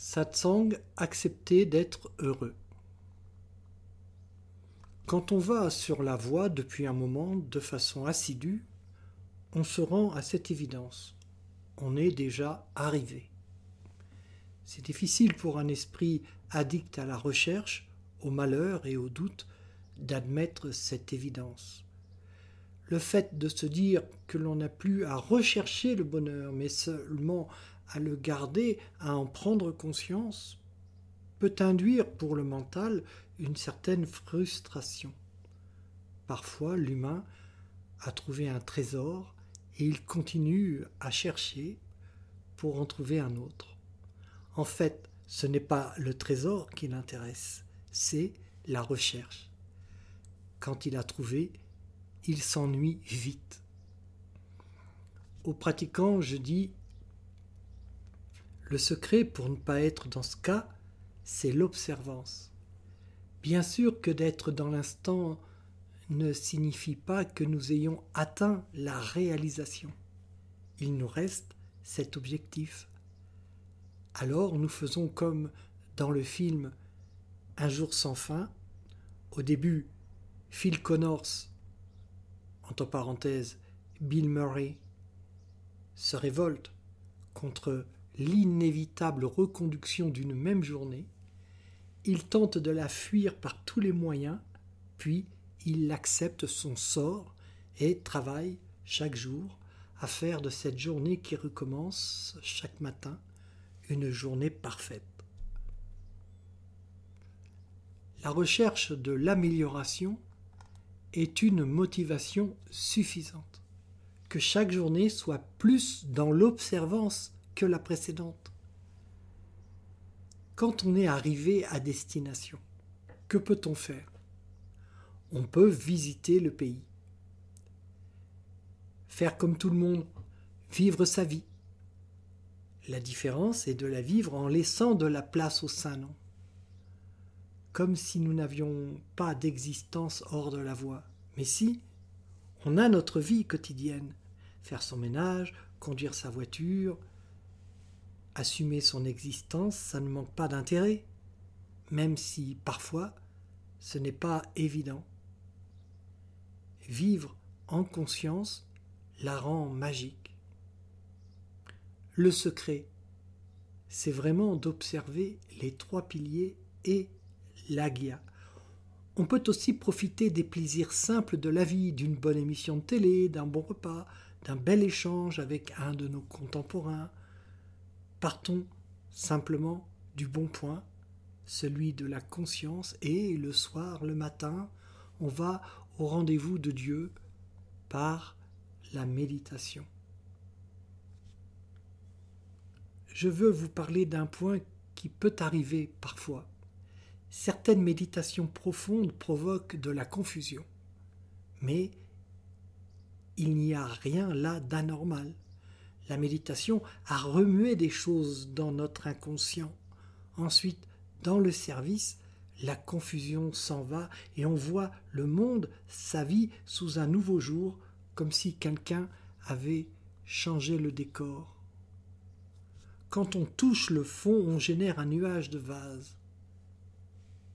Satsang, accepter d'être heureux. Quand on va sur la voie depuis un moment de façon assidue, on se rend à cette évidence. On est déjà arrivé. C'est difficile pour un esprit addict à la recherche, au malheur et au doute d'admettre cette évidence. Le fait de se dire que l'on n'a plus à rechercher le bonheur, mais seulement à le garder, à en prendre conscience, peut induire pour le mental une certaine frustration. Parfois, l'humain a trouvé un trésor et il continue à chercher pour en trouver un autre. En fait, ce n'est pas le trésor qui l'intéresse, c'est la recherche. Quand il a trouvé, il s'ennuie vite. Aux pratiquants, je dis le secret pour ne pas être dans ce cas, c'est l'observance. Bien sûr que d'être dans l'instant ne signifie pas que nous ayons atteint la réalisation. Il nous reste cet objectif. Alors nous faisons comme dans le film Un jour sans fin. Au début, Phil Connors, entre parenthèses, Bill Murray, se révolte contre l'inévitable reconduction d'une même journée, il tente de la fuir par tous les moyens, puis il accepte son sort et travaille chaque jour à faire de cette journée qui recommence chaque matin une journée parfaite. La recherche de l'amélioration est une motivation suffisante. Que chaque journée soit plus dans l'observance la précédente. Quand on est arrivé à destination, que peut-on faire? On peut visiter le pays, faire comme tout le monde, vivre sa vie. La différence est de la vivre en laissant de la place au Saint-Nom, comme si nous n'avions pas d'existence hors de la voie. Mais si, on a notre vie quotidienne, faire son ménage, conduire sa voiture, assumer son existence, ça ne manque pas d'intérêt, même si parfois ce n'est pas évident. Vivre en conscience la rend magique. Le secret, c'est vraiment d'observer les trois piliers et l'agia. On peut aussi profiter des plaisirs simples de la vie, d'une bonne émission de télé, d'un bon repas, d'un bel échange avec un de nos contemporains, Partons simplement du bon point, celui de la conscience, et le soir, le matin, on va au rendez-vous de Dieu par la méditation. Je veux vous parler d'un point qui peut arriver parfois. Certaines méditations profondes provoquent de la confusion, mais il n'y a rien là d'anormal. La méditation a remué des choses dans notre inconscient. Ensuite, dans le service, la confusion s'en va et on voit le monde, sa vie, sous un nouveau jour, comme si quelqu'un avait changé le décor. Quand on touche le fond, on génère un nuage de vase.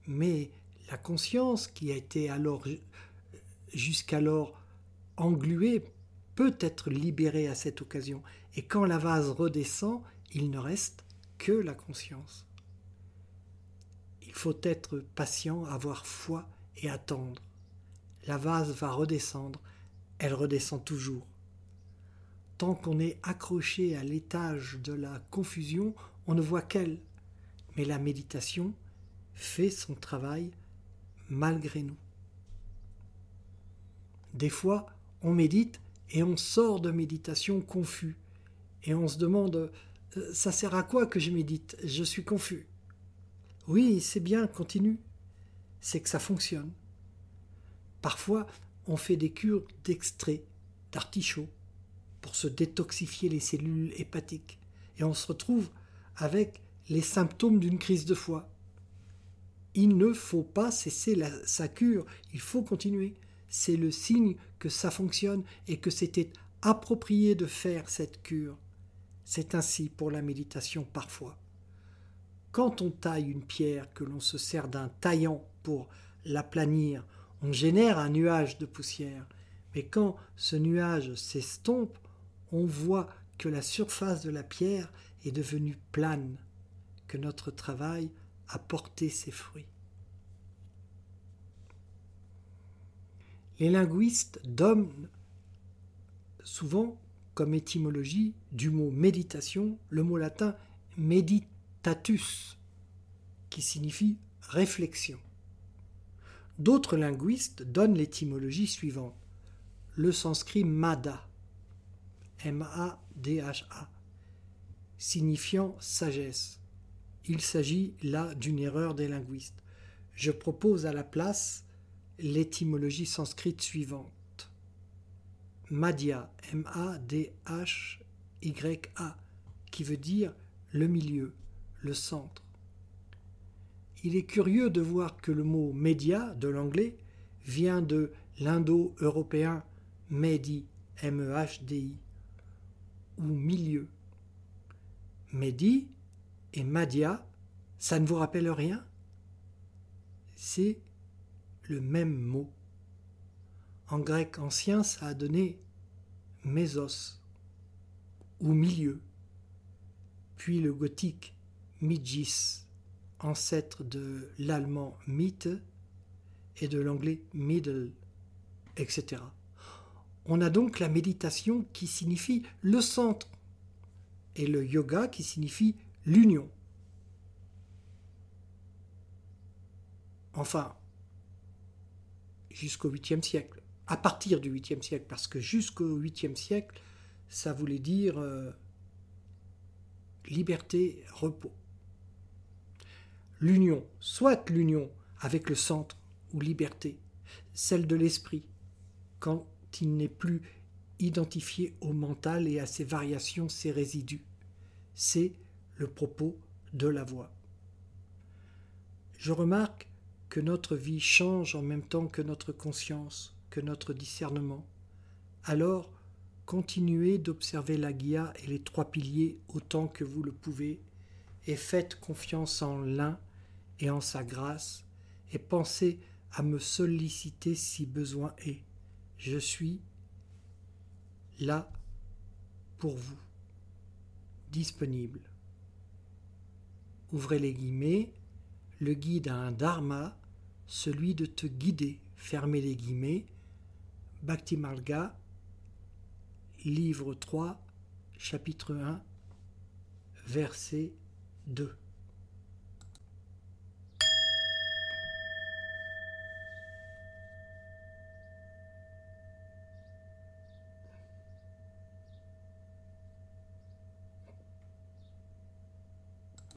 Mais la conscience qui a été alors jusqu'alors engluée peut être libérée à cette occasion et quand la vase redescend, il ne reste que la conscience. Il faut être patient, avoir foi et attendre. La vase va redescendre, elle redescend toujours. Tant qu'on est accroché à l'étage de la confusion, on ne voit qu'elle. Mais la méditation fait son travail malgré nous. Des fois, on médite et on sort de méditation confus et on se demande euh, ça sert à quoi que je médite? Je suis confus. Oui, c'est bien, continue. C'est que ça fonctionne. Parfois, on fait des cures d'extrait d'artichaut pour se détoxifier les cellules hépatiques et on se retrouve avec les symptômes d'une crise de foie. Il ne faut pas cesser sa cure, il faut continuer. C'est le signe que ça fonctionne et que c'était approprié de faire cette cure. C'est ainsi pour la méditation parfois. quand on taille une pierre, que l'on se sert d'un taillant pour l'aplanir, on génère un nuage de poussière. Mais quand ce nuage s'estompe, on voit que la surface de la pierre est devenue plane, que notre travail a porté ses fruits. Les linguistes donnent souvent comme étymologie du mot méditation le mot latin meditatus, qui signifie réflexion. D'autres linguistes donnent l'étymologie suivante le sanskrit mada, M-A-D-H-A, signifiant sagesse. Il s'agit là d'une erreur des linguistes. Je propose à la place l'étymologie sanscrite suivante. Madhya, M-A-D-H-Y-A, qui veut dire le milieu, le centre. Il est curieux de voir que le mot média de l'anglais vient de l'indo-européen Medi, M-E-H-D-I, ou milieu. Medi et Madhya, ça ne vous rappelle rien? C'est le même mot. En grec ancien, ça a donné mésos ou milieu. Puis le gothique midgis, ancêtre de l'allemand mythe et de l'anglais middle, etc. On a donc la méditation qui signifie le centre et le yoga qui signifie l'union. Enfin, jusqu'au 8e siècle, à partir du 8e siècle, parce que jusqu'au 8e siècle, ça voulait dire euh, liberté, repos. L'union, soit l'union avec le centre ou liberté, celle de l'esprit, quand il n'est plus identifié au mental et à ses variations, ses résidus. C'est le propos de la voix. Je remarque que notre vie change en même temps que notre conscience, notre discernement. Alors, continuez d'observer la guia et les trois piliers autant que vous le pouvez, et faites confiance en l'un et en sa grâce, et pensez à me solliciter si besoin est. Je suis là pour vous, disponible. Ouvrez les guillemets, le guide a un dharma, celui de te guider, fermez les guillemets, Bhakti Marga, livre 3, chapitre 1, verset 2.